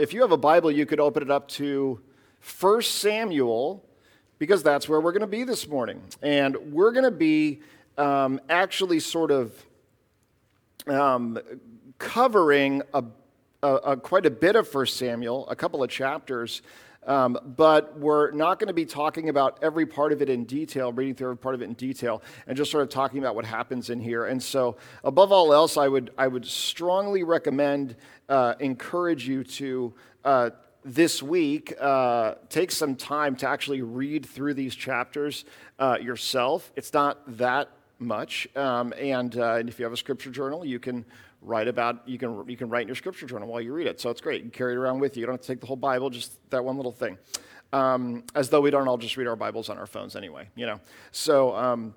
if you have a Bible, you could open it up to 1 Samuel, because that's where we're going to be this morning. And we're going to be um, actually sort of um, covering a, a, a, quite a bit of 1 Samuel, a couple of chapters. Um, but we're not going to be talking about every part of it in detail, reading through every part of it in detail, and just sort of talking about what happens in here. And so, above all else, I would, I would strongly recommend, uh, encourage you to uh, this week uh, take some time to actually read through these chapters uh, yourself. It's not that much, um, and, uh, and if you have a scripture journal, you can write about you can you can write in your scripture journal while you read it. So it's great. You carry it around with you. You don't have to take the whole Bible, just that one little thing. Um, as though we don't all just read our Bibles on our phones anyway, you know. So um,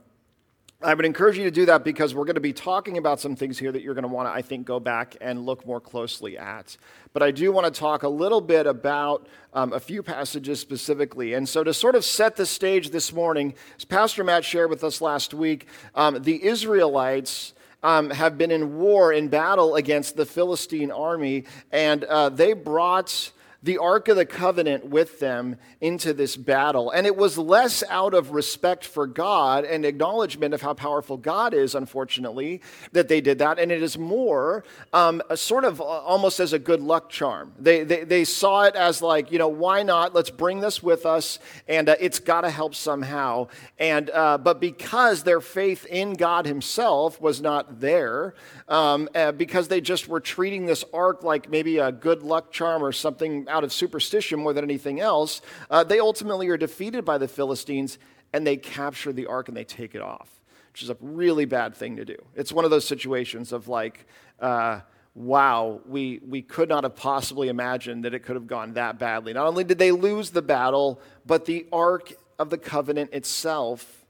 I would encourage you to do that because we're going to be talking about some things here that you're going to want to, I think, go back and look more closely at. But I do want to talk a little bit about um, a few passages specifically. And so, to sort of set the stage this morning, as Pastor Matt shared with us last week, um, the Israelites um, have been in war, in battle against the Philistine army, and uh, they brought the Ark of the Covenant with them into this battle. And it was less out of respect for God and acknowledgement of how powerful God is, unfortunately, that they did that. And it is more um, sort of uh, almost as a good luck charm. They, they, they, saw it as like, you know, why not? Let's bring this with us, and uh, it's got to help somehow. And, uh, but because their faith in God Himself was not there, um, uh, because they just were treating this ark like maybe a good luck charm or something out of superstition more than anything else, uh, they ultimately are defeated by the Philistines and they capture the ark and they take it off, which is a really bad thing to do. It's one of those situations of like, uh, wow, we, we could not have possibly imagined that it could have gone that badly. Not only did they lose the battle, but the ark of the covenant itself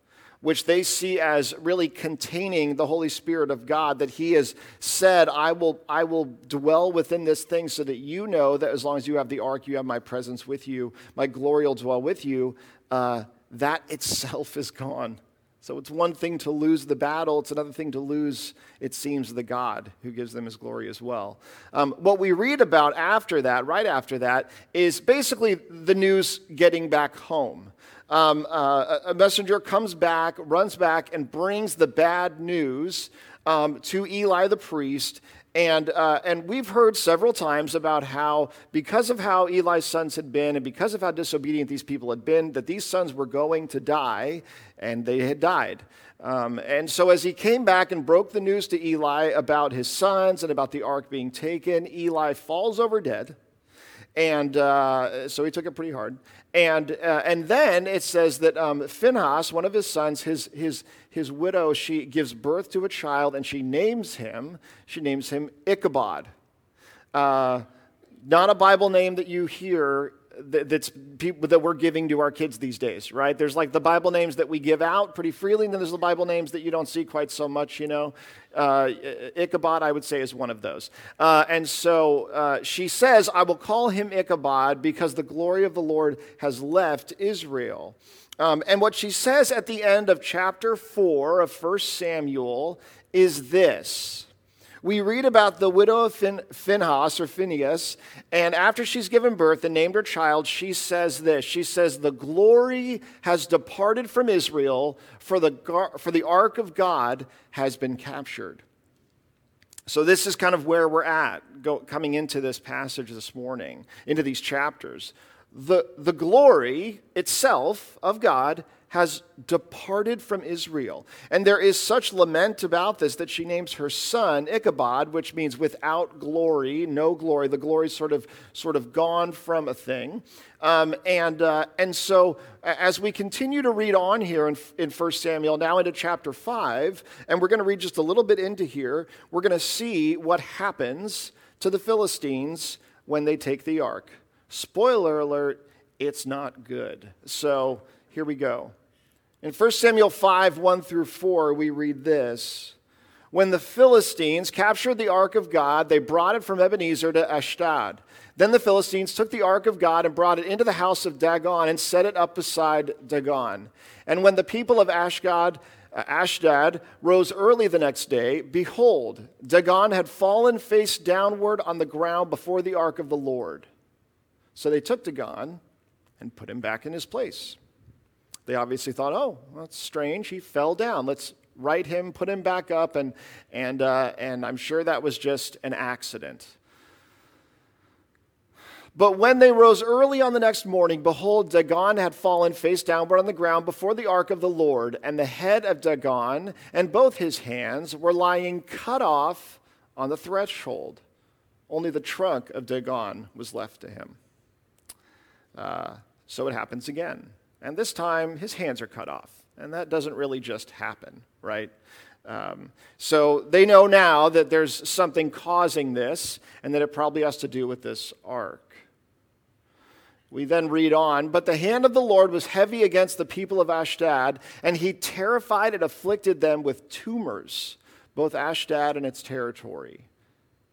which they see as really containing the Holy Spirit of God, that He has said, I will, I will dwell within this thing so that you know that as long as you have the ark, you have my presence with you, my glory will dwell with you. Uh, that itself is gone. So it's one thing to lose the battle, it's another thing to lose, it seems, the God who gives them his glory as well. Um, what we read about after that, right after that, is basically the news getting back home um, uh, a messenger comes back, runs back, and brings the bad news um, to Eli the priest. And, uh, and we've heard several times about how, because of how Eli's sons had been, and because of how disobedient these people had been, that these sons were going to die, and they had died. Um, and so, as he came back and broke the news to Eli about his sons and about the ark being taken, Eli falls over dead. And uh, so he took it pretty hard. And, uh, and then it says that um, Phinehas, one of his sons, his, his, his widow, she gives birth to a child and she names him, she names him Ichabod. Uh, not a Bible name that you hear that's people that we're giving to our kids these days, right? There's like the Bible names that we give out pretty freely, and then there's the Bible names that you don't see quite so much, you know. Uh, Ichabod, I would say, is one of those. Uh, and so uh, she says, I will call him Ichabod because the glory of the Lord has left Israel. Um, and what she says at the end of chapter 4 of 1 Samuel is this we read about the widow of fin- Phinehas or Phineas, and after she's given birth and named her child, she says this. She says, The glory has departed from Israel, for the, gar- for the ark of God has been captured. So, this is kind of where we're at go, coming into this passage this morning, into these chapters. The, the glory itself of God has departed from Israel. And there is such lament about this that she names her son Ichabod, which means without glory, no glory. The glory sort of, sort of gone from a thing. Um, and, uh, and so as we continue to read on here in, in 1 Samuel, now into chapter 5, and we're going to read just a little bit into here, we're going to see what happens to the Philistines when they take the ark. Spoiler alert, it's not good. So here we go. In 1 Samuel 5 1 through 4, we read this. When the Philistines captured the ark of God, they brought it from Ebenezer to Ashdod. Then the Philistines took the ark of God and brought it into the house of Dagon and set it up beside Dagon. And when the people of Ashdod, Ashdod rose early the next day, behold, Dagon had fallen face downward on the ground before the ark of the Lord. So they took Dagon and put him back in his place. They obviously thought, oh, that's strange. He fell down. Let's right him, put him back up, and, and, uh, and I'm sure that was just an accident. But when they rose early on the next morning, behold, Dagon had fallen face downward on the ground before the ark of the Lord, and the head of Dagon and both his hands were lying cut off on the threshold. Only the trunk of Dagon was left to him. Uh, so it happens again. And this time, his hands are cut off. And that doesn't really just happen, right? Um, so they know now that there's something causing this and that it probably has to do with this ark. We then read on, but the hand of the Lord was heavy against the people of Ashdod, and he terrified and afflicted them with tumors, both Ashdod and its territory.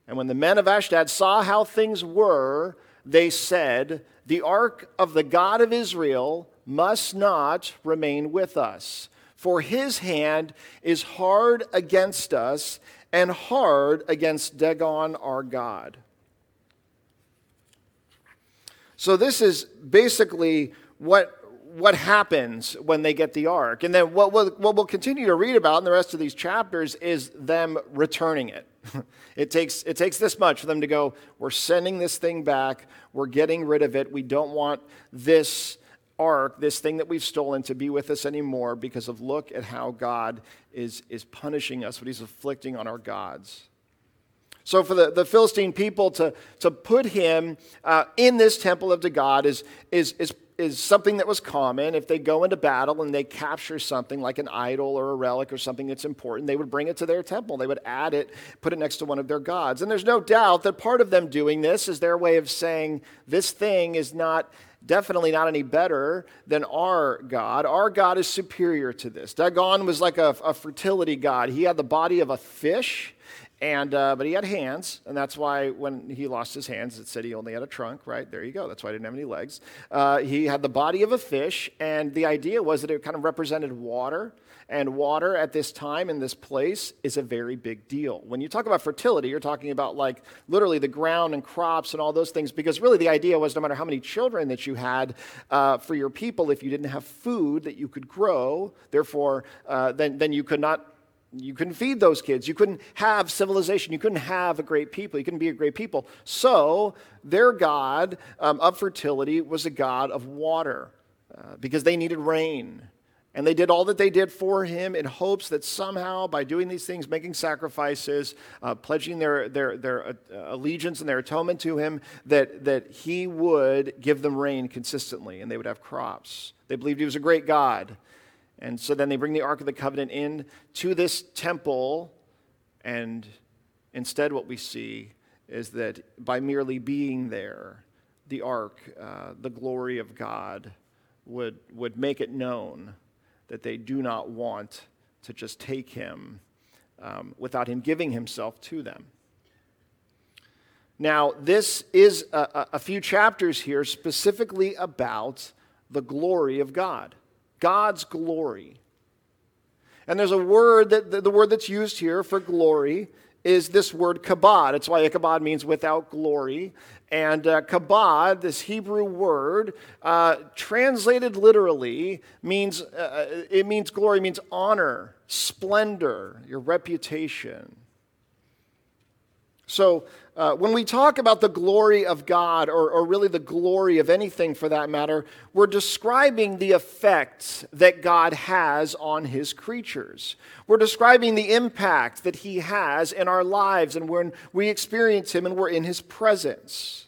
And when the men of Ashdod saw how things were, they said, The ark of the God of Israel must not remain with us, for his hand is hard against us and hard against Dagon our God. So this is basically what what happens when they get the ark. And then what we'll, what we'll continue to read about in the rest of these chapters is them returning it. it, takes, it takes this much for them to go, we're sending this thing back, we're getting rid of it, we don't want this ark, this thing that we've stolen, to be with us anymore because of look at how God is, is punishing us, what he's afflicting on our gods. So, for the, the Philistine people to, to put him uh, in this temple of the God is, is, is, is something that was common. If they go into battle and they capture something like an idol or a relic or something that's important, they would bring it to their temple. They would add it, put it next to one of their gods. And there's no doubt that part of them doing this is their way of saying, this thing is not definitely not any better than our God. Our God is superior to this. Dagon was like a, a fertility god. He had the body of a fish and, uh, but he had hands, and that's why when he lost his hands, it said he only had a trunk, right? There you go. That's why he didn't have any legs. Uh, he had the body of a fish, and the idea was that it kind of represented water. And water at this time in this place is a very big deal. When you talk about fertility, you're talking about like literally the ground and crops and all those things, because really the idea was no matter how many children that you had uh, for your people, if you didn't have food that you could grow, therefore, uh, then, then you could not you couldn't feed those kids. You couldn't have civilization. You couldn't have a great people. You couldn't be a great people. So, their God um, of fertility was a God of water uh, because they needed rain. And they did all that they did for him in hopes that somehow, by doing these things, making sacrifices, uh, pledging their, their, their uh, allegiance and their atonement to him, that, that he would give them rain consistently and they would have crops. They believed he was a great God. And so then they bring the Ark of the Covenant in to this temple, and instead, what we see is that by merely being there, the Ark, uh, the glory of God, would, would make it known that they do not want to just take him um, without him giving himself to them. Now, this is a, a few chapters here specifically about the glory of God. God's glory. And there's a word that the, word that's used here for glory is this word kabod. It's why Ichabod means without glory. And uh, kabod, this Hebrew word, uh, translated literally means uh, uh it means glory, means honor, splendor, your reputation. So uh, when we talk about the glory of God, or, or really the glory of anything for that matter, we're describing the effects that God has on his creatures. We're describing the impact that he has in our lives and when we experience him and we're in his presence.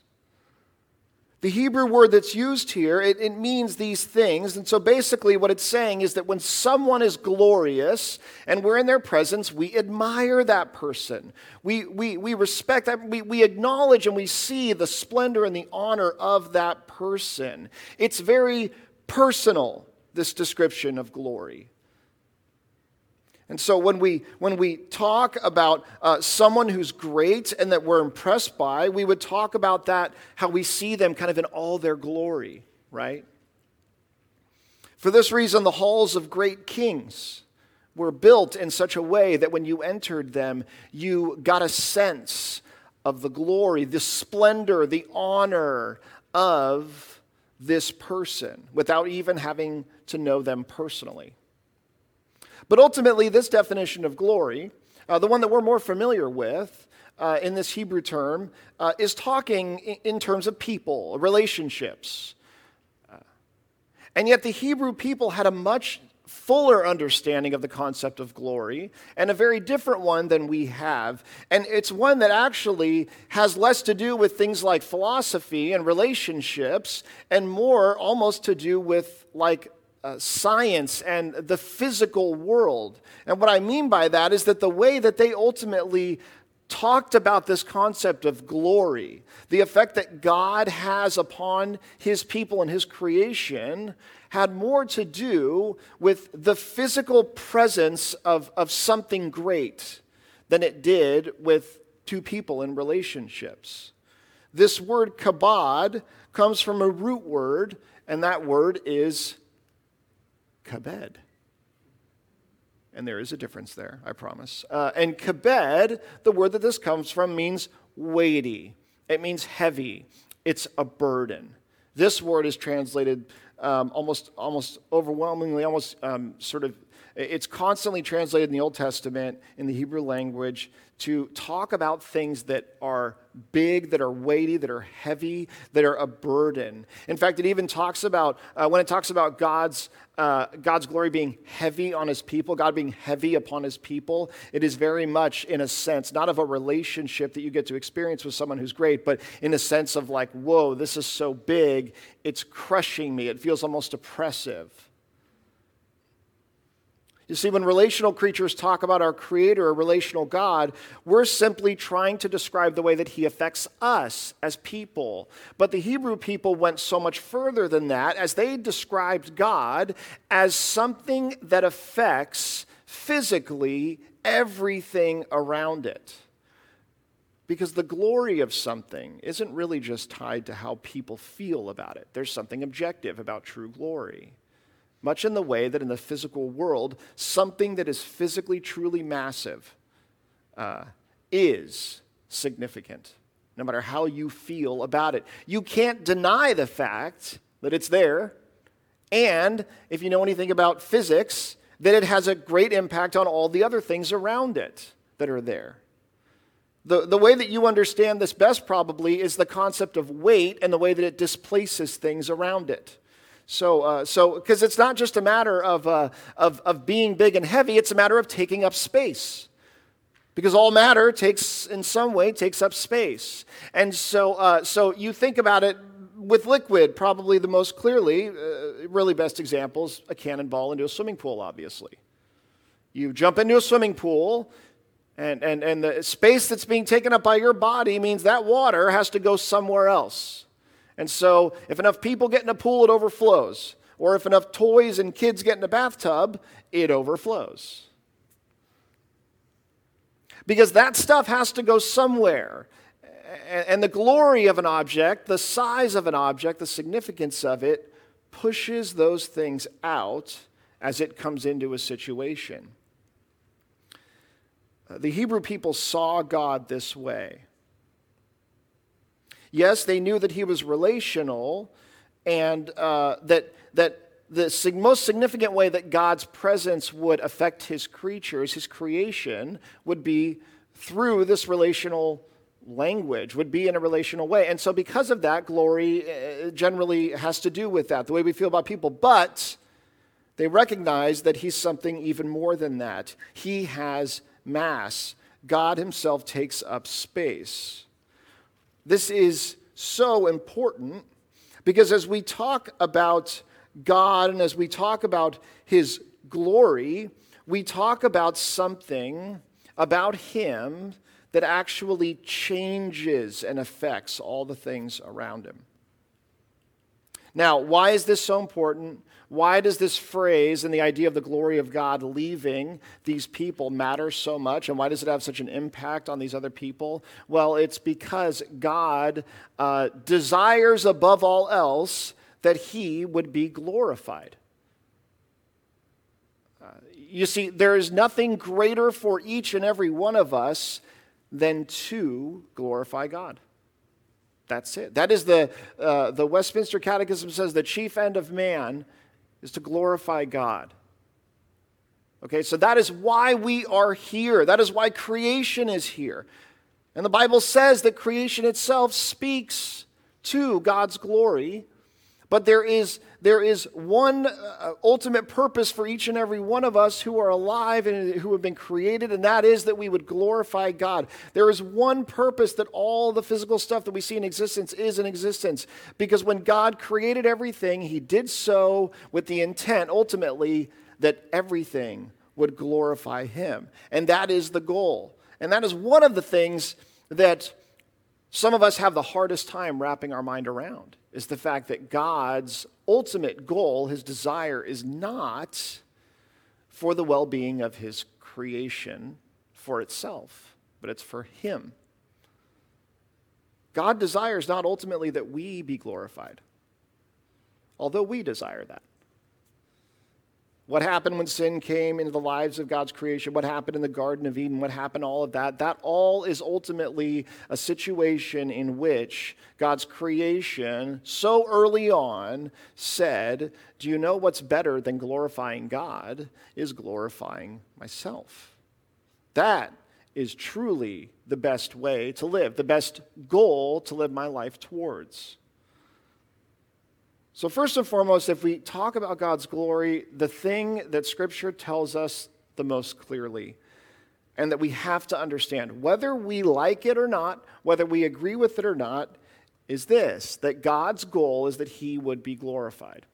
The Hebrew word that's used here, it, it, means these things. And so basically, what it's saying is that when someone is glorious and we're in their presence, we admire that person. We, we, we respect that. We, we acknowledge and we see the splendor and the honor of that person. It's very personal, this description of glory. And so when we, when we talk about uh, someone who's great and that we're impressed by, we would talk about that, how we see them kind of in all their glory, right? For this reason, the halls of great kings were built in such a way that when you entered them, you got a sense of the glory, the splendor, the honor of this person without even having to know them personally. But ultimately, this definition of glory, uh, the one that we're more familiar with uh, in this Hebrew term, uh, is talking in terms of people, relationships. Uh, and yet, the Hebrew people had a much fuller understanding of the concept of glory and a very different one than we have. And it's one that actually has less to do with things like philosophy and relationships and more almost to do with like uh, science and the physical world. And what I mean by that is that the way that they ultimately talked about this concept of glory, the effect that God has upon his people and his creation, had more to do with the physical presence of, of something great than it did with two people in relationships. This word kabod comes from a root word, and that word is kabed. And there is a difference there, I promise. Uh, and kabed, the word that this comes from, means weighty, it means heavy, it's a burden. This word is translated um, almost, almost overwhelmingly, almost um, sort of, it's constantly translated in the Old Testament in the Hebrew language to talk about things that are big, that are weighty, that are heavy, that are a burden. In fact, it even talks about, uh, when it talks about God's, uh, God's glory being heavy on his people, God being heavy upon his people, it is very much in a sense, not of a relationship that you get to experience with someone who's great, but in a sense of like, whoa, this is so big, it's crushing me. It feels almost oppressive. You see, when relational creatures talk about our Creator, a relational God, we're simply trying to describe the way that He affects us as people. But the Hebrew people went so much further than that as they described God as something that affects physically everything around it. Because the glory of something isn't really just tied to how people feel about it, there's something objective about true glory much in the way that in the physical world, something that is physically truly massive uh, is significant, no matter how you feel about it. You can't deny the fact that it's there, and if you know anything about physics, that it has a great impact on all the other things around it that are there. The, the way that you understand this best probably is the concept of weight and the way that it displaces things around it. So, uh, so because it's not just a matter of, uh, of, of being big and heavy, it's a matter of taking up space. Because all matter takes, in some way, takes up space. And so, uh, so you think about it with liquid, probably the most clearly, uh, really best examples, a cannonball into a swimming pool, obviously. You jump into a swimming pool, and, and, and the space that's being taken up by your body means that water has to go somewhere else. And so, if enough people get in a pool, it overflows. Or if enough toys and kids get in a bathtub, it overflows. Because that stuff has to go somewhere. And the glory of an object, the size of an object, the significance of it, pushes those things out as it comes into a situation. Uh, the Hebrew people saw God this way. Yes, they knew that he was relational and uh, that, that the most significant way that God's presence would affect his creatures, his creation, would be through this relational language, would be in a relational way. And so, because of that, glory uh, generally has to do with that, the way we feel about people. But they recognize that he's something even more than that. He has mass, God himself takes up space. This is so important because as we talk about God and as we talk about His glory, we talk about something about Him that actually changes and affects all the things around Him. Now, why is this so important? Why does this phrase and the idea of the glory of God leaving these people matter so much? And why does it have such an impact on these other people? Well, it's because God uh, desires above all else that he would be glorified. Uh, you see, there is nothing greater for each and every one of us than to glorify God. That's it. That is the, uh, the Westminster Catechism says the chief end of man is to glorify God. Okay, so that is why we are here. That is why creation is here. And the Bible says that creation itself speaks to God's glory but there is, there is one uh, ultimate purpose for each and every one of us who are alive and who have been created, and that is that we would glorify God. There is one purpose that all the physical stuff that we see in existence is in existence. Because when God created everything, He did so with the intent, ultimately, that everything would glorify Him. And that is the goal. And that is one of the things that some of us have the hardest time wrapping our mind around is the fact that God's ultimate goal, his desire, is not for the well being of his creation for itself, but it's for him. God desires not ultimately that we be glorified, although we desire that. What happened when sin came into the lives of God's creation? What happened in the Garden of Eden? What happened, all of that? That all is ultimately a situation in which God's creation so early on said, Do you know what's better than glorifying God? Is glorifying myself. That is truly the best way to live, the best goal to live my life towards. So, first and foremost, if we talk about God's glory, the thing that Scripture tells us the most clearly, and that we have to understand, whether we like it or not, whether we agree with it or not, is this that God's goal is that He would be glorified.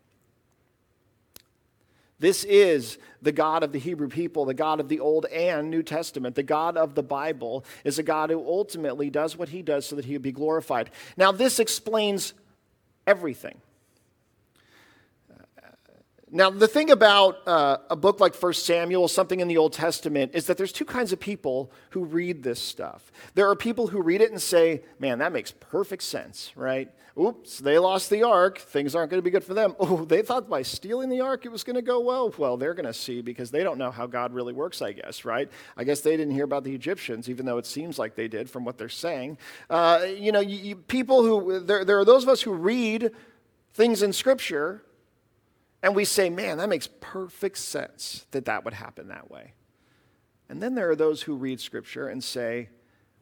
This is the God of the Hebrew people, the God of the Old and New Testament. The God of the Bible is a God who ultimately does what he does so that he would be glorified. Now, this explains everything. Now, the thing about uh, a book like 1 Samuel, something in the Old Testament, is that there's two kinds of people who read this stuff. There are people who read it and say, man, that makes perfect sense, right? Oops, they lost the ark. Things aren't going to be good for them. Oh, they thought by stealing the ark it was going to go well. Well, they're going to see because they don't know how God really works, I guess, right? I guess they didn't hear about the Egyptians, even though it seems like they did from what they're saying. Uh, you know, you, you, people who, there, there are those of us who read things in Scripture and we say, man, that makes perfect sense that that would happen that way. And then there are those who read Scripture and say,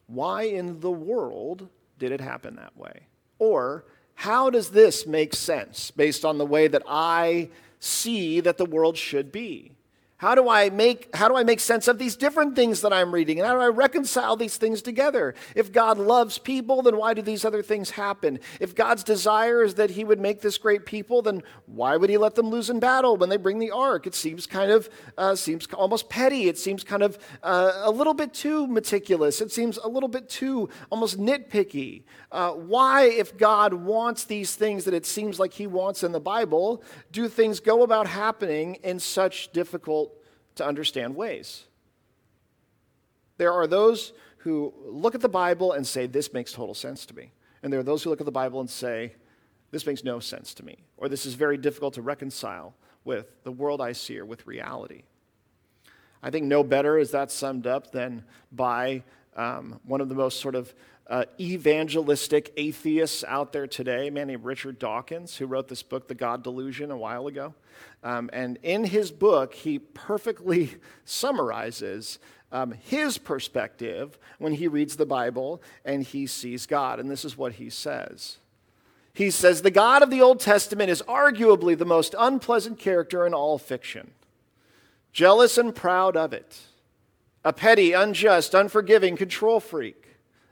why in the world did it happen that way? Or, how does this make sense based on the way that I see that the world should be? How do I make how do I make sense of these different things that I'm reading? And how do I reconcile these things together? If God loves people, then why do these other things happen? If God's desire is that he would make this great people, then why would he let them lose in battle when they bring the ark? It seems kind of uh, seems almost petty. It seems kind of uh, a little bit too meticulous. It seems a little bit too almost nitpicky. Uh, why, if God wants these things that it seems like he wants in the Bible, do things go about happening in such difficult to understand ways. There are those who look at the Bible and say, This makes total sense to me. And there are those who look at the Bible and say, This makes no sense to me, or this is very difficult to reconcile with the world I see or with reality. I think no better is that summed up than by um, one of the most sort of uh, evangelistic atheists out there today, a man named Richard Dawkins, who wrote this book, The God Delusion, a while ago. Um, and in his book, he perfectly summarizes um, his perspective when he reads the Bible and he sees God. And this is what he says. He says, The God of the Old Testament is arguably the most unpleasant character in all fiction, jealous and proud of it, a petty, unjust, unforgiving control freak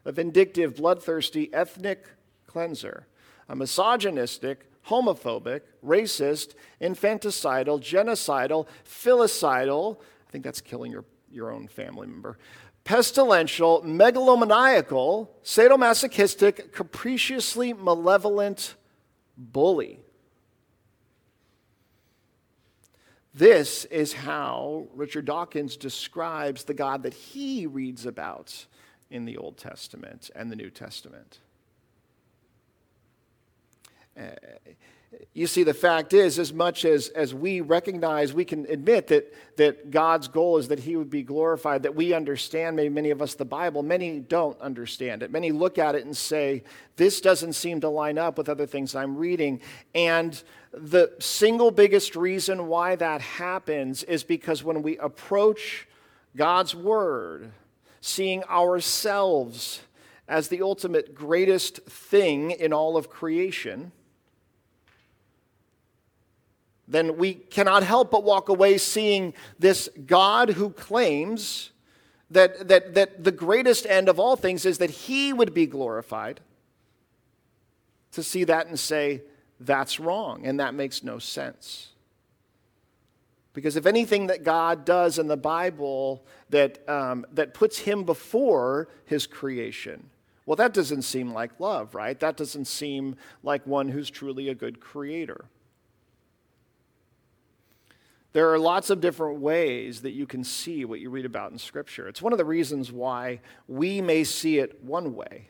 a vindictive, bloodthirsty ethnic cleanser, a misogynistic, homophobic, racist, infanticidal, genocidal, filicidal, I think that's killing your, your own family member, pestilential, megalomaniacal, sadomasochistic, capriciously malevolent bully. This is how Richard Dawkins describes the God that he reads about in the Old Testament and the New Testament. Uh, you see, the fact is, as much as, as we recognize, we can admit that, that God's goal is that He would be glorified, that we understand, maybe many of us, the Bible, many don't understand it. Many look at it and say, this doesn't seem to line up with other things I'm reading. And the single biggest reason why that happens is because when we approach God's Word, seeing ourselves as the ultimate greatest thing in all of creation, then we cannot help but walk away seeing this God who claims that, that, that the greatest end of all things is that he would be glorified. To see that and say, that's wrong, and that makes no sense. Because if anything that God does in the Bible that, um, that puts him before his creation, well, that doesn't seem like love, right? That doesn't seem like one who's truly a good creator. There are lots of different ways that you can see what you read about in Scripture. It's one of the reasons why we may see it one way,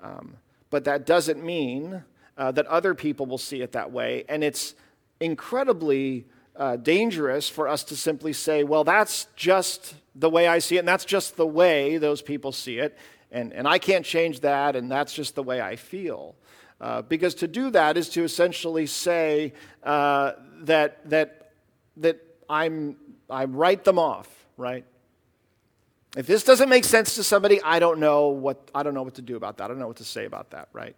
um, but that doesn't mean uh, that other people will see it that way. And it's incredibly uh, dangerous for us to simply say, well, that's just the way I see it, and that's just the way those people see it, and, and I can't change that, and that's just the way I feel. Uh, because to do that is to essentially say uh, that, that that I'm, I write them off, right? If this doesn't make sense to somebody, I don't know what, I don't know what to do about that. I don't know what to say about that, right?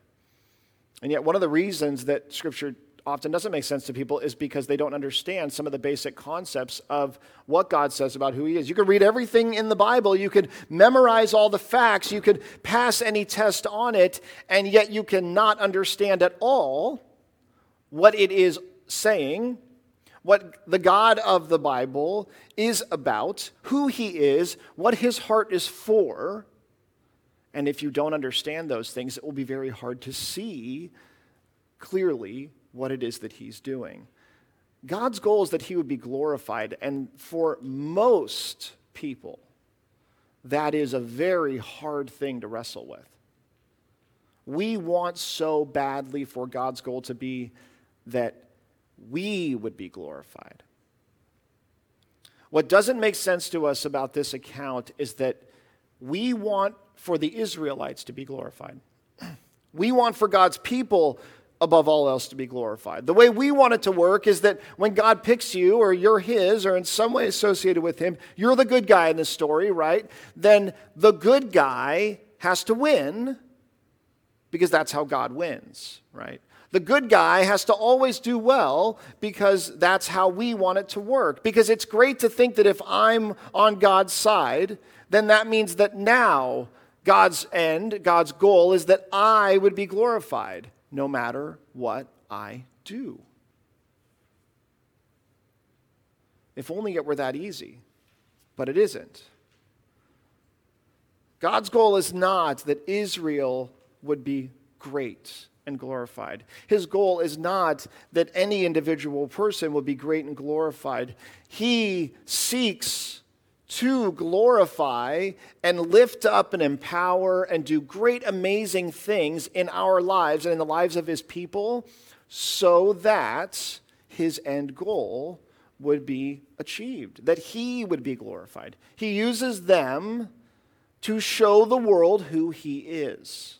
And yet, one of the reasons that Scripture often doesn't make sense to people is because they don't understand some of the basic concepts of what God says about who He is. You could read everything in the Bible, you could memorize all the facts, you could pass any test on it, and yet you cannot understand at all what it is saying what the God of the Bible is about, who he is, what his heart is for. And if you don't understand those things, it will be very hard to see clearly what it is that he's doing. God's goal is that he would be glorified, and for most people, that is a very hard thing to wrestle with. We want so badly for God's goal to be that we would be glorified. What doesn't make sense to us about this account is that we want for the Israelites to be glorified. We want for God's people, above all else, to be glorified. The way we want it to work is that when God picks you, or you're His, or in some way associated with Him, you're the good guy in the story, right? Then the good guy has to win because that's how God wins, right? The good guy has to always do well because that's how we want it to work. Because it's great to think that if I'm on God's side, then that means that now God's end, God's goal is that I would be glorified no matter what I do. If only it were that easy, but it isn't. God's goal is not that Israel would be great and glorified. His goal is not that any individual person would be great and glorified. He seeks to glorify and lift up and empower and do great, amazing things in our lives and in the lives of his people so that his end goal would be achieved, that he would be glorified. He uses them to show the world who he is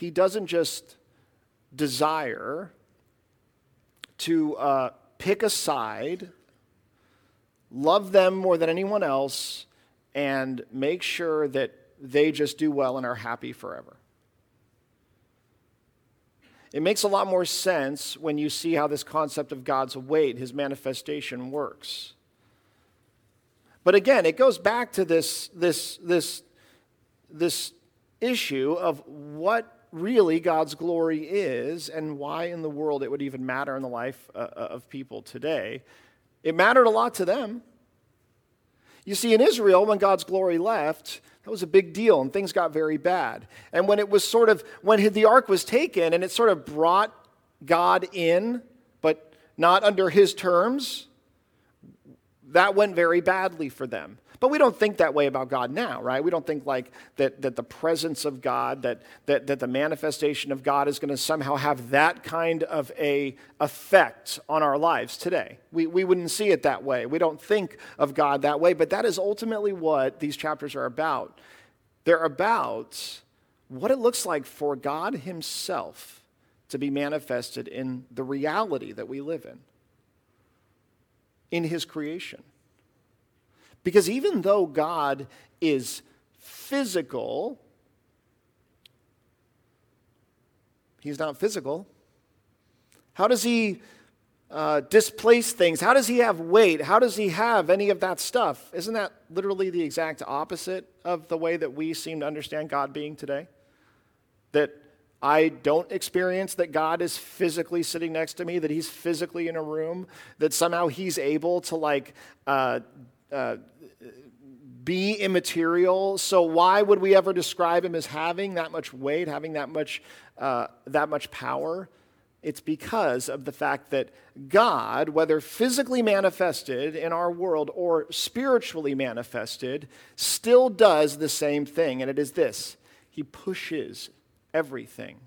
he doesn't just desire to uh, pick a side, love them more than anyone else, and make sure that they just do well and are happy forever. It makes a lot more sense when you see how this concept of God's weight, his manifestation, works. But again, it goes back to this, this, this, this issue of what really God's glory is and why in the world it would even matter in the life uh, uh, of people today. It mattered a lot to them. You see, in Israel, when God's glory left, that was a big deal and things got very bad. And when it was sort of, when the ark was taken and it sort of brought God in, but not under his terms, that went very badly for them. But we don't think that way about God now, right? We don't think like that, that the presence of God, that, that, that the manifestation of God is going to somehow have that kind of a effect on our lives today. We, we wouldn't see it that way. We don't think of God that way, but that is ultimately what these chapters are about. They're about what it looks like for God Himself to be manifested in the reality that we live in, in His creation. Because even though God is physical, he's not physical. How does he uh, displace things? How does he have weight? How does he have any of that stuff? Isn't that literally the exact opposite of the way that we seem to understand God being today? That I don't experience that God is physically sitting next to me, that he's physically in a room, that somehow he's able to like uh, be immaterial. So why would we ever describe him as having that much weight, having that much, uh, that much power? It's because of the fact that God, whether physically manifested in our world or spiritually manifested, still does the same thing. And it is this He pushes everything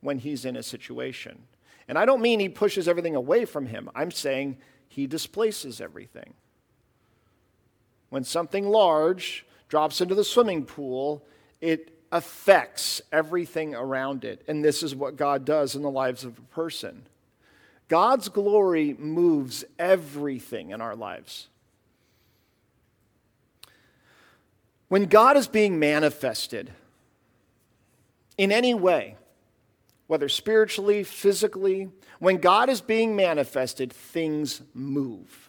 when He's in a situation. And I don't mean He pushes everything away from Him, I'm saying He displaces everything. When something large drops into the swimming pool, it affects everything around it. And this is what God does in the lives of a person. God's glory moves everything in our lives. When God is being manifested in any way, whether spiritually, physically, when God is being manifested, things move.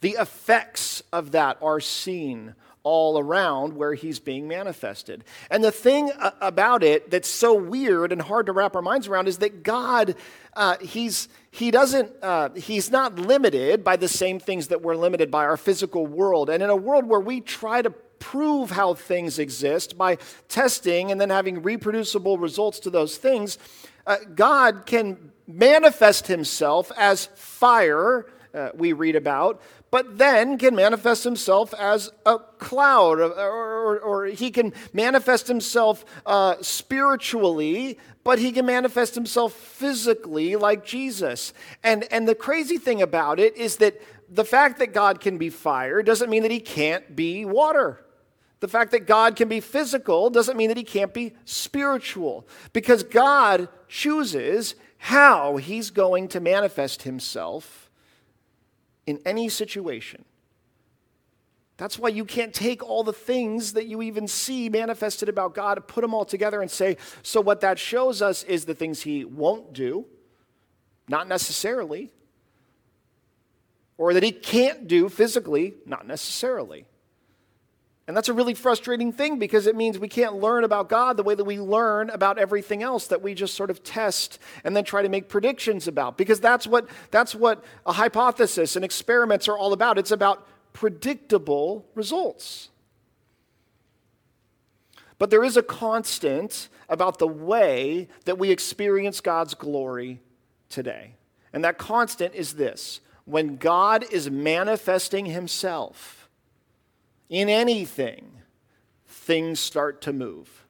The effects of that are seen all around where he's being manifested. And the thing about it that's so weird and hard to wrap our minds around is that God, uh, he's, he doesn't, uh, he's not limited by the same things that we're limited by our physical world. And in a world where we try to prove how things exist by testing and then having reproducible results to those things, uh, God can manifest himself as fire. Uh, we read about, but then can manifest himself as a cloud, or, or, or he can manifest himself uh, spiritually, but he can manifest himself physically like Jesus. And, and the crazy thing about it is that the fact that God can be fire doesn't mean that he can't be water. The fact that God can be physical doesn't mean that he can't be spiritual, because God chooses how he's going to manifest himself in any situation. That's why you can't take all the things that you even see manifested about God, put them all together and say, so what that shows us is the things he won't do, not necessarily, or that he can't do physically, not necessarily. And that's a really frustrating thing because it means we can't learn about God the way that we learn about everything else that we just sort of test and then try to make predictions about. Because that's what, that's what a hypothesis and experiments are all about. It's about predictable results. But there is a constant about the way that we experience God's glory today. And that constant is this when God is manifesting himself in anything, things start to move.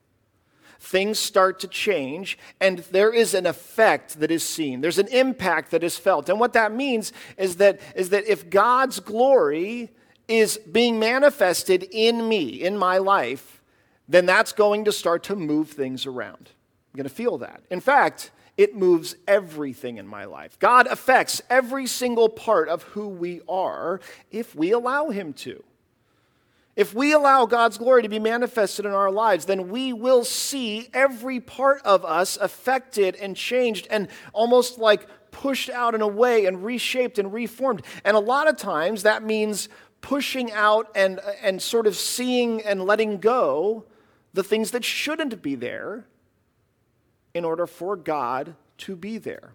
Things start to change, and there is an effect that is seen. There's an impact that is felt. And what that means is that, is that if God's glory is being manifested in me, in my life, then that's going to start to move things around. I'm going to feel that. In fact, it moves everything in my life. God affects every single part of who we are if we allow Him to. If we allow God's glory to be manifested in our lives, then we will see every part of us affected and changed and almost like pushed out in a way and reshaped and reformed. And a lot of times that means pushing out and, and sort of seeing and letting go the things that shouldn't be there in order for God to be there.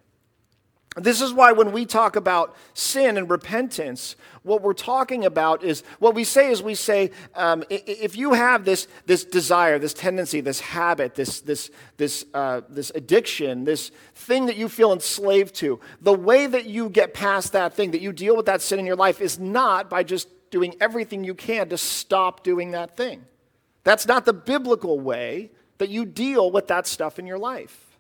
This is why when we talk about sin and repentance, what we're talking about is what we say is we say, um, if you have this, this desire, this tendency, this habit, this, this, this, uh, this addiction, this thing that you feel enslaved to, the way that you get past that thing, that you deal with that sin in your life, is not by just doing everything you can to stop doing that thing. That's not the biblical way that you deal with that stuff in your life.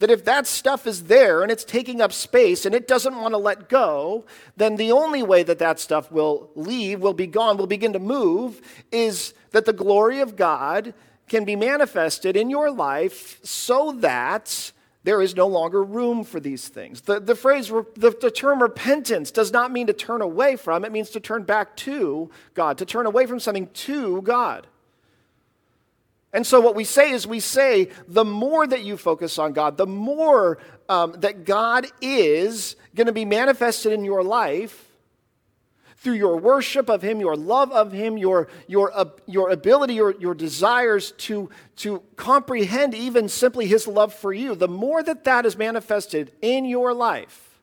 That if that stuff is there and it's taking up space and it doesn't want to let go, then the only way that that stuff will leave, will be gone, will begin to move, is that the glory of God can be manifested in your life so that there is no longer room for these things. The, the phrase, the, the term repentance does not mean to turn away from, it means to turn back to God, to turn away from something to God. And so, what we say is, we say the more that you focus on God, the more um, that God is going to be manifested in your life through your worship of Him, your love of Him, your, your, uh, your ability, your, your desires to, to comprehend even simply His love for you. The more that that is manifested in your life,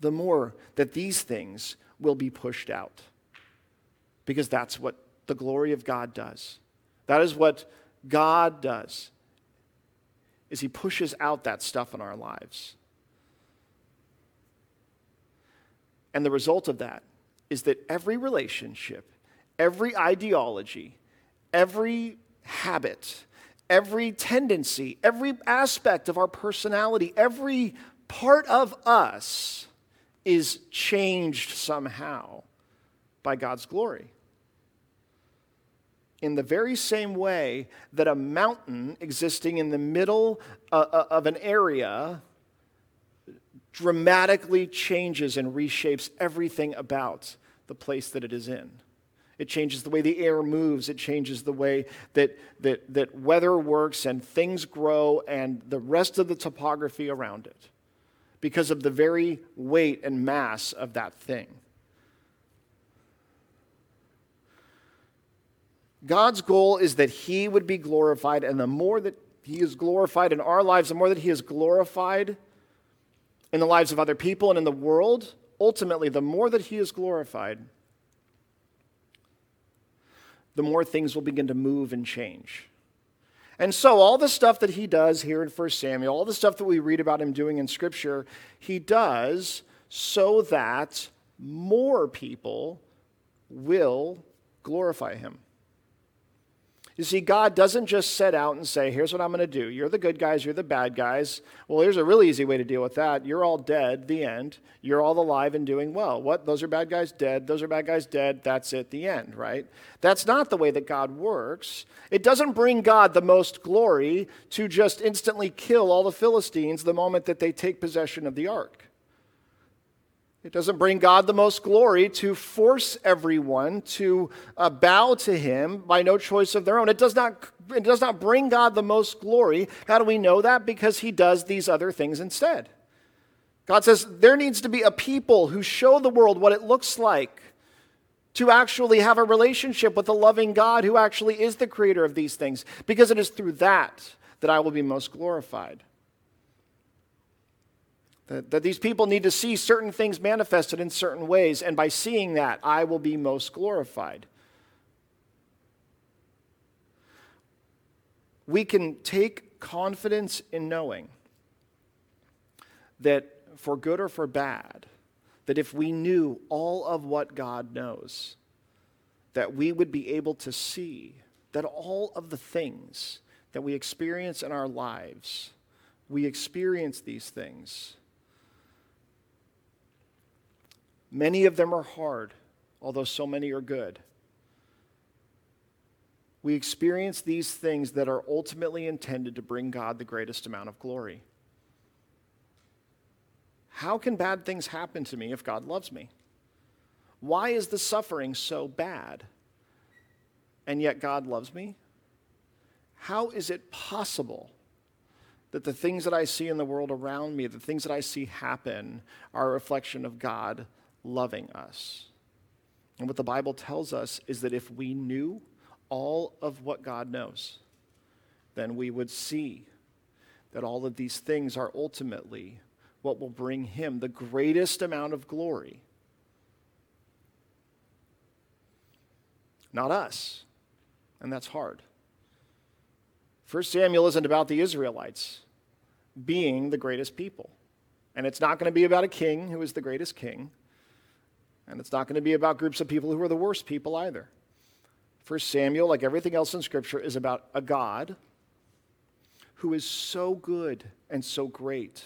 the more that these things will be pushed out. Because that's what the glory of God does. That is what God does. Is he pushes out that stuff in our lives. And the result of that is that every relationship, every ideology, every habit, every tendency, every aspect of our personality, every part of us is changed somehow by God's glory in the very same way that a mountain existing in the middle uh, uh, of an area dramatically changes and reshapes everything about the place that it is in. It changes the way the air moves. It changes the way that, that, that weather works and things grow and the rest of the topography around it because of the very weight and mass of that thing. God's goal is that He would be glorified, and the more that He is glorified in our lives, the more that He is glorified in the lives of other people and in the world, ultimately, the more that He is glorified, the more things will begin to move and change. And so, all the stuff that he does here in 1 Samuel, all the stuff that we read about him doing in Scripture, he does so that more people will glorify him. You see, God doesn't just set out and say, here's what I'm going to do. You're the good guys, you're the bad guys. Well, here's a really easy way to deal with that. You're all dead, the end. You're all alive and doing well. What? Those are bad guys dead. Those are bad guys dead. That's it, the end, right? That's not the way that God works. It doesn't bring God the most glory to just instantly kill all the Philistines the moment that they take possession of the ark. It doesn't bring God the most glory to force everyone to uh, bow to him by no choice of their own. It does, not, it does not bring God the most glory. How do we know that? Because he does these other things instead. God says there needs to be a people who show the world what it looks like to actually have a relationship with the loving God who actually is the creator of these things, because it is through that that I will be most glorified. That, that these people need to see certain things manifested in certain ways, and by seeing that, I will be most glorified. We can take confidence in knowing that for good or for bad, that if we knew all of what God knows, that we would be able to see that all of the things that we experience in our lives, we experience these things Many of them are hard, although so many are good. We experience these things that are ultimately intended to bring God the greatest amount of glory. How can bad things happen to me if God loves me? Why is the suffering so bad? And yet God loves me? How is it possible that the things that I see in the world around me, the things that I see happen, are a reflection of God loving us. And what the Bible tells us is that if we knew all of what God knows, then we would see that all of these things are ultimately what will bring Him the greatest amount of glory. Not us. And that's hard. First Samuel isn't about the Israelites being the greatest people. And it's not going to be about a king who is the greatest king. And it's not going to be about groups of people who are the worst people either. First Samuel, like everything else in Scripture, is about a God who is so good and so great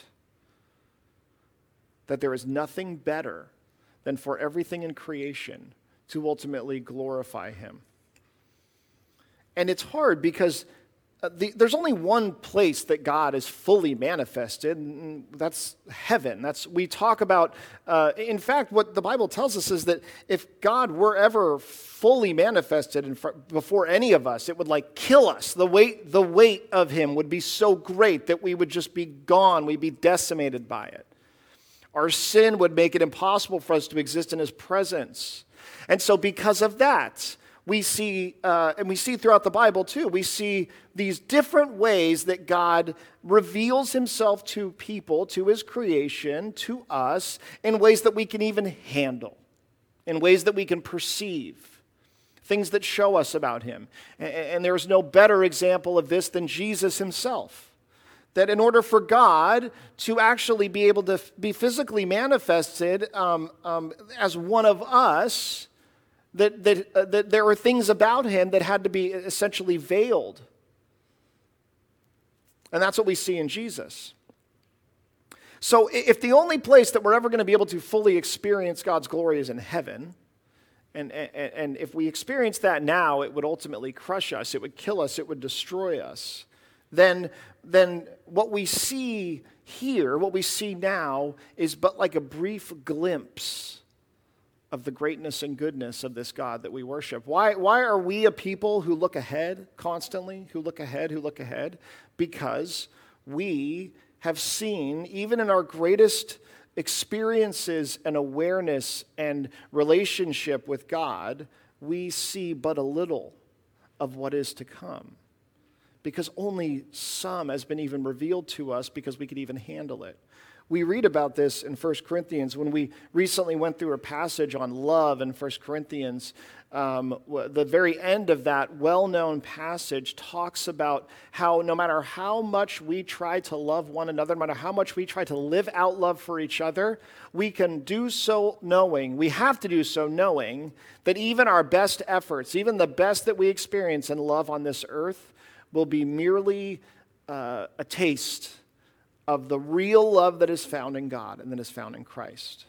that there is nothing better than for everything in creation to ultimately glorify him. And it's hard because the, there's only one place that God is fully manifested, and that's heaven. That's we talk about. Uh, in fact, what the Bible tells us is that if God were ever fully manifested in before any of us, it would like kill us. The weight, the weight of Him would be so great that we would just be gone. We'd be decimated by it. Our sin would make it impossible for us to exist in His presence, and so because of that we see, uh, and we see throughout the Bible too, we see these different ways that God reveals himself to people, to his creation, to us, in ways that we can even handle, in ways that we can perceive, things that show us about him. And, and there's no better example of this than Jesus himself. That in order for God to actually be able to be physically manifested um, um, as one of us, that, that, uh, that there were things about him that had to be essentially veiled. And that's what we see in Jesus. So, if the only place that we're ever going to be able to fully experience God's glory is in heaven, and, and, and, if we experience that now, it would ultimately crush us, it would kill us, it would destroy us, then, then what we see here, what we see now, is but like a brief glimpse of the greatness and goodness of this God that we worship. Why, why are we a people who look ahead constantly, who look ahead, who look ahead? Because we have seen, even in our greatest experiences and awareness and relationship with God, we see but a little of what is to come. Because only some has been even revealed to us because we could even handle it. We read about this in 1 Corinthians when we recently went through a passage on love in 1 Corinthians. Um, the very end of that well known passage talks about how no matter how much we try to love one another, no matter how much we try to live out love for each other, we can do so knowing, we have to do so knowing that even our best efforts, even the best that we experience in love on this earth, will be merely uh, a taste of the real love that is found in God and that is found in Christ.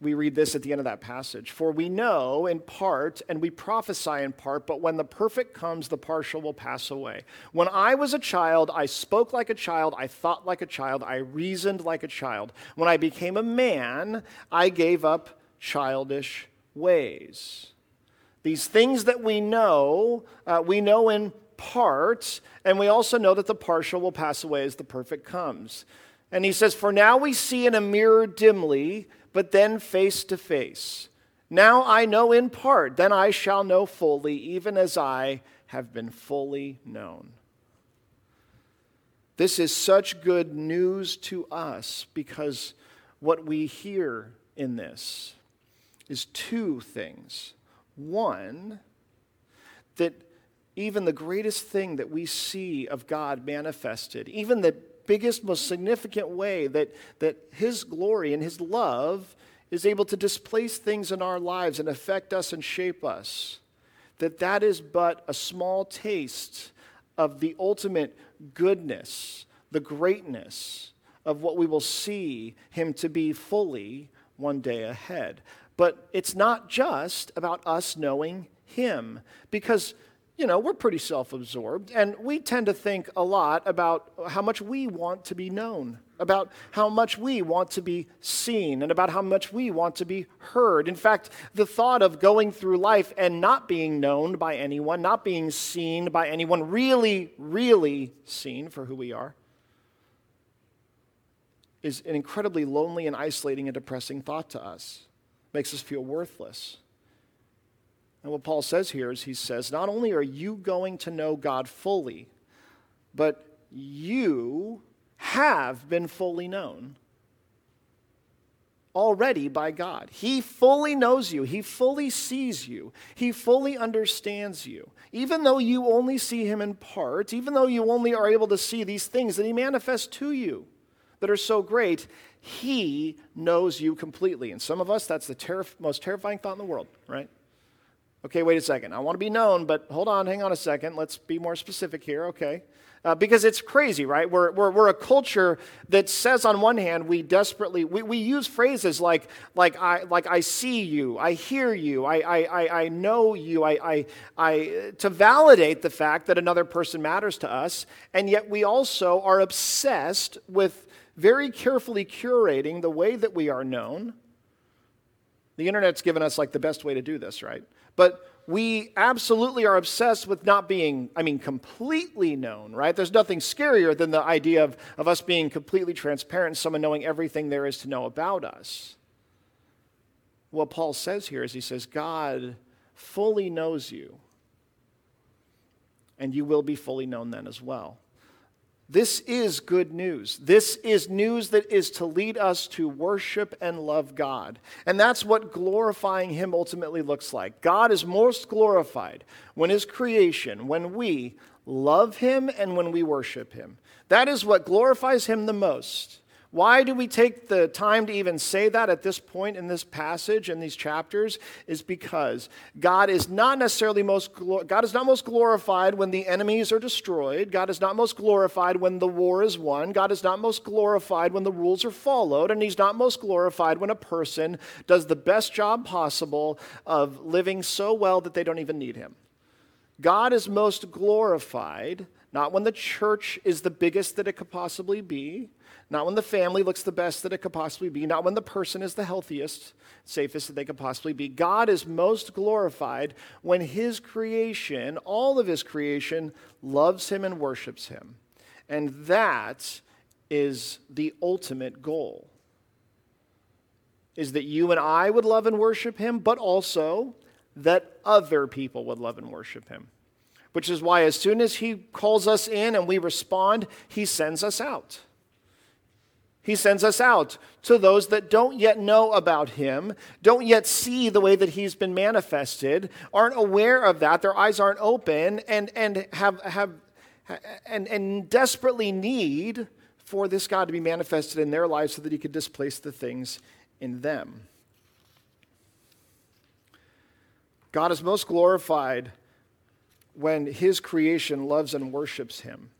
We read this at the end of that passage. For we know in part and we prophesy in part, but when the perfect comes, the partial will pass away. When I was a child, I spoke like a child, I thought like a child, I reasoned like a child. When I became a man, I gave up childish ways. These things that we know, uh, we know in part, and we also know that the partial will pass away as the perfect comes. And he says, For now we see in a mirror dimly, but then face to face. Now I know in part, then I shall know fully, even as I have been fully known. This is such good news to us because what we hear in this is two things. One, that even the greatest thing that we see of God manifested, even the biggest, most significant way that, that His glory and His love is able to displace things in our lives and affect us and shape us, that that is but a small taste of the ultimate goodness, the greatness of what we will see Him to be fully one day ahead. But it's not just about us knowing Him, because you know, we're pretty self absorbed, and we tend to think a lot about how much we want to be known, about how much we want to be seen, and about how much we want to be heard. In fact, the thought of going through life and not being known by anyone, not being seen by anyone, really, really seen for who we are, is an incredibly lonely and isolating and depressing thought to us. Makes us feel worthless. And what Paul says here is he says, not only are you going to know God fully, but you have been fully known already by God. He fully knows you, He fully sees you, He fully understands you. Even though you only see Him in part, even though you only are able to see these things that He manifests to you that are so great, He knows you completely. And some of us, that's the most terrifying thought in the world, right? Okay, wait a second. I want to be known, but hold on, hang on a second. Let's be more specific here, okay? Uh, because it's crazy, right? We're, we're, we're a culture that says, on one hand, we desperately, we, we use phrases like, like, I, like, I see you, I hear you, I, I, I, I know you, I, I, I, to validate the fact that another person matters to us. And yet we also are obsessed with very carefully curating the way that we are known. The internet's given us like the best way to do this, right? But we absolutely are obsessed with not being, I mean, completely known, right? There's nothing scarier than the idea of, of us being completely transparent, someone knowing everything there is to know about us. What Paul says here is he says, God fully knows you, and you will be fully known then as well. This is good news. This is news that is to lead us to worship and love God. And that's what glorifying Him ultimately looks like. God is most glorified when His creation, when we love Him and when we worship Him. That is what glorifies Him the most. Why do we take the time to even say that at this point in this passage in these chapters? Is because God is not necessarily most God is not most glorified when the enemies are destroyed. God is not most glorified when the war is won. God is not most glorified when the rules are followed, and He's not most glorified when a person does the best job possible of living so well that they don't even need Him. God is most glorified not when the church is the biggest that it could possibly be not when the family looks the best that it could possibly be, not when the person is the healthiest, safest that they could possibly be. God is most glorified when His creation, all of His creation, loves Him and worships Him. And that is the ultimate goal. Is that you and I would love and worship Him, but also that other people would love and worship Him. Which is why, as soon as He calls us in and we respond, He sends us out. He sends us out to those that don't yet know about him, don't yet see the way that he's been manifested, aren't aware of that, their eyes aren't open, and, and have, have and, and desperately need for this God to be manifested in their lives so that he could displace the things in them. God is most glorified when his creation loves and worships him.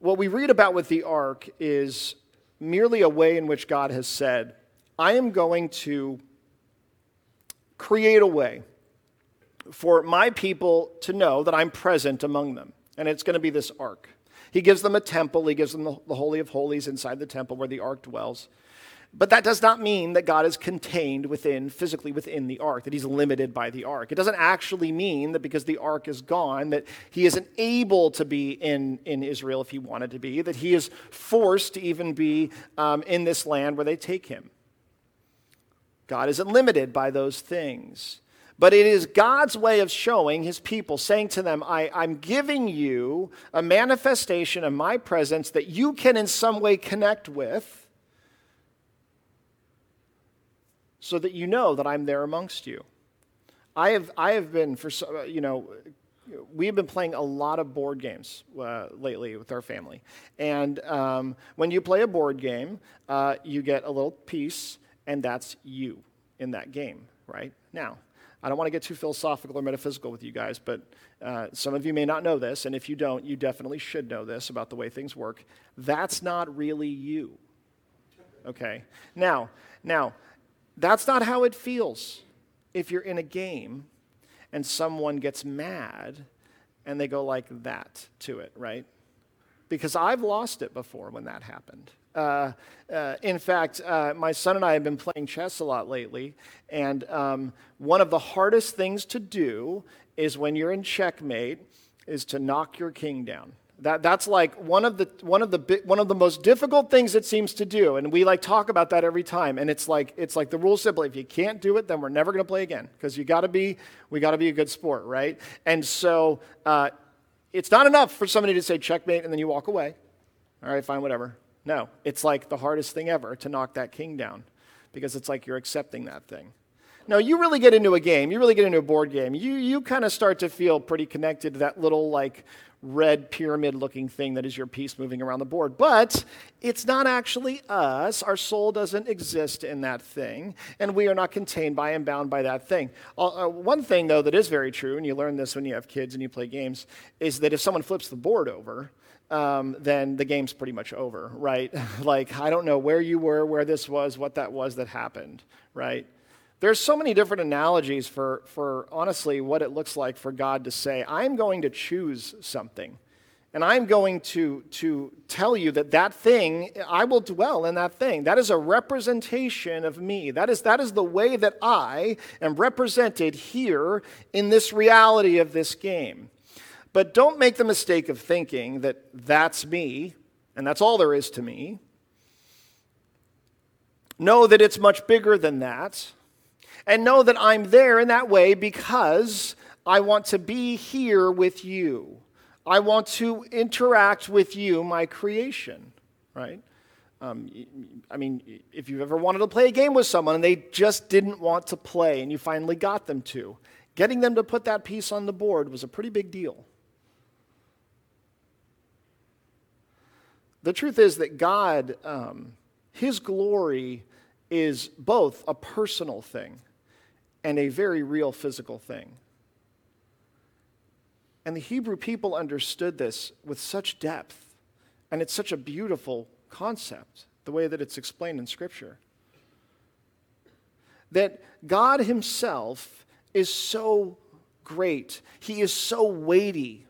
What we read about with the ark is merely a way in which God has said, I am going to create a way for my people to know that I'm present among them. And it's going to be this ark. He gives them a temple, he gives them the, Holy of Holies inside the temple where the ark dwells. But that does not mean that God is contained within, physically within the ark, that he's limited by the ark. It doesn't actually mean that because the ark is gone, that he isn't able to be in, in Israel if he wanted to be, that he is forced to even be um, in this land where they take him. God isn't limited by those things. But it is God's way of showing his people, saying to them, I, I'm giving you a manifestation of my presence that you can in some way connect with so that you know that I'm there amongst you. I have, I have been, for uh, you know, we've been playing a lot of board games uh, lately with our family. And um, when you play a board game, uh, you get a little piece, and that's you in that game, right? Now, I don't want to get too philosophical or metaphysical with you guys, but uh, some of you may not know this, and if you don't, you definitely should know this about the way things work. That's not really you. Okay? Now, now, that's not how it feels if you're in a game and someone gets mad and they go like that to it, right? Because I've lost it before when that happened. Uh, uh, in fact, uh, my son and I have been playing chess a lot lately, and um, one of the hardest things to do is when you're in checkmate is to knock your king down. That, that's like one of, the, one, of the, one of the most difficult things it seems to do. And we like talk about that every time. And it's like, it's like the rule simple. If you can't do it, then we're never going to play again. Because you got to be, we got to be a good sport, right? And so uh, it's not enough for somebody to say checkmate and then you walk away. All right, fine, whatever. No, it's like the hardest thing ever to knock that king down. Because it's like you're accepting that thing. No, you really get into a game, you really get into a board game, you, you kind of start to feel pretty connected to that little, like, red pyramid looking thing that is your piece moving around the board. But it's not actually us. Our soul doesn't exist in that thing, and we are not contained by and bound by that thing. Uh, uh, one thing, though, that is very true, and you learn this when you have kids and you play games, is that if someone flips the board over, um, then the game's pretty much over, right? like, I don't know where you were, where this was, what that was that happened, right? There's so many different analogies for, for honestly what it looks like for God to say, I'm going to choose something. And I'm going to, to tell you that that thing, I will dwell in that thing. That is a representation of me. That is, that is the way that I am represented here in this reality of this game. But don't make the mistake of thinking that that's me and that's all there is to me. Know that it's much bigger than that and know that I'm there in that way because I want to be here with you. I want to interact with you, my creation, right? Um, I mean, if you've ever wanted to play a game with someone and they just didn't want to play and you finally got them to, getting them to put that piece on the board was a pretty big deal. The truth is that God, um, His glory is both a personal thing and a very real physical thing. And the Hebrew people understood this with such depth, and it's such a beautiful concept, the way that it's explained in Scripture. That God Himself is so great, He is so weighty,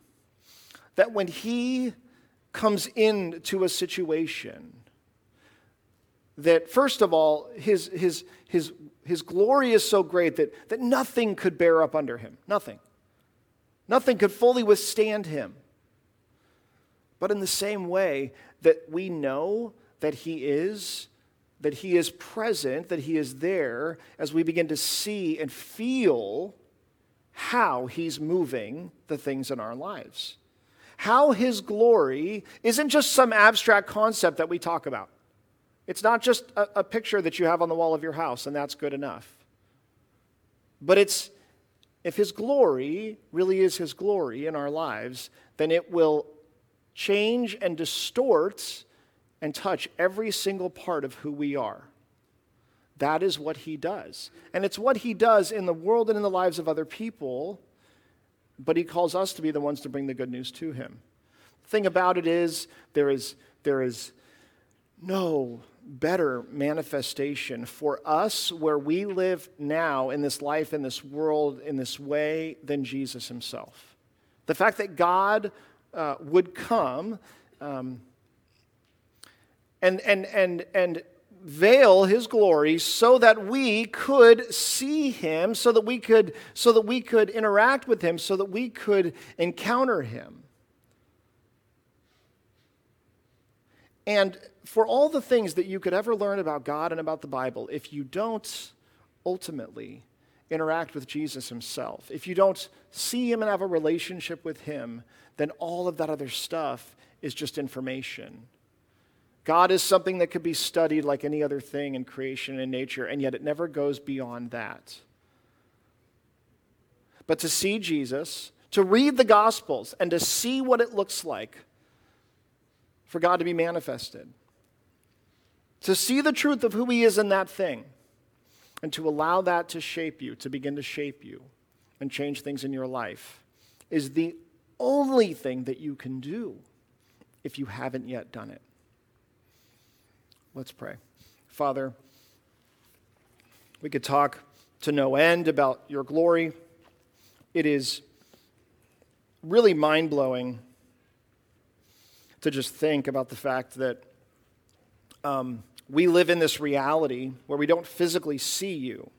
that when He comes into a situation, that first of all, His, his, his his glory is so great that, that nothing could bear up under him. Nothing. Nothing could fully withstand him. But in the same way that we know that he is, that he is present, that he is there, as we begin to see and feel how he's moving the things in our lives. How his glory isn't just some abstract concept that we talk about. It's not just a, a picture that you have on the wall of your house, and that's good enough. But it's if His glory really is His glory in our lives, then it will change and distort and touch every single part of who we are. That is what He does. And it's what He does in the world and in the lives of other people, but He calls us to be the ones to bring the good news to Him. The thing about it is, there is, there is no better manifestation for us where we live now in this life, in this world, in this way than Jesus himself. The fact that God uh, would come um, and, and, and, and veil his glory so that we could see him, so that we could, so that we could interact with him, so that we could encounter him. And for all the things that you could ever learn about God and about the Bible, if you don't ultimately interact with Jesus himself, if you don't see him and have a relationship with him, then all of that other stuff is just information. God is something that could be studied like any other thing in creation and nature, and yet it never goes beyond that. But to see Jesus, to read the Gospels, and to see what it looks like for God to be manifested, to see the truth of who He is in that thing, and to allow that to shape you, to begin to shape you and change things in your life, is the only thing that you can do if you haven't yet done it. Let's pray. Father, we could talk to no end about your glory. It is really mind blowing to just think about the fact that um, we live in this reality where we don't physically see you.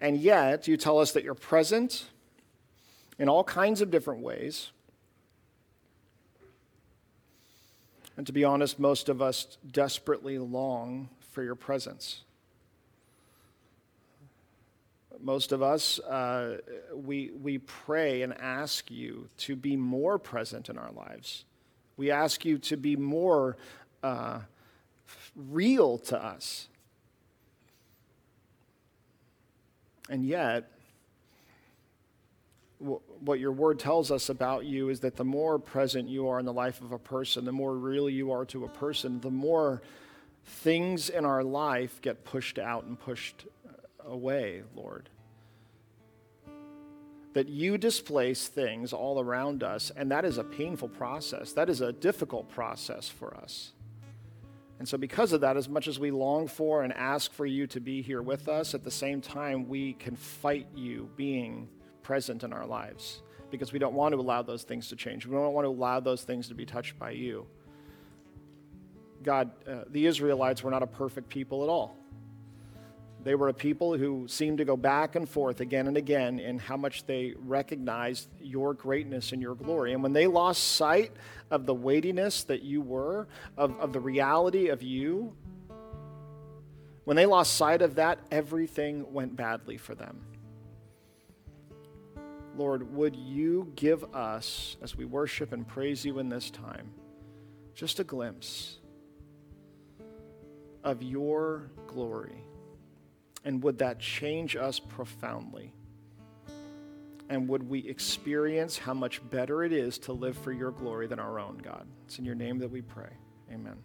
And yet, you tell us that you're present in all kinds of different ways. And to be honest, most of us desperately long for your presence. Most of us, uh, we, we pray and ask you to be more present in our lives. We ask you to be more uh, real to us. And yet, what your word tells us about you is that the more present you are in the life of a person, the more real you are to a person, the more things in our life get pushed out and pushed uh, away, Lord. That you displace things all around us, and that is a painful process. That is a difficult process for us. And so, because of that, as much as we long for and ask for you to be here with us, at the same time, we can fight you being present in our lives because we don't want to allow those things to change. We don't want to allow those things to be touched by you. God, uh, the Israelites were not a perfect people at all. They were a people who seemed to go back and forth again and again in how much they recognized your greatness and your glory. And when they lost sight of the weightiness that you were, of, of the reality of you, when they lost sight of that, everything went badly for them. Lord, would you give us, as we worship and praise you in this time, just a glimpse of your glory? And would that change us profoundly? And would we experience how much better it is to live for your glory than our own, God? It's in your name that we pray. Amen.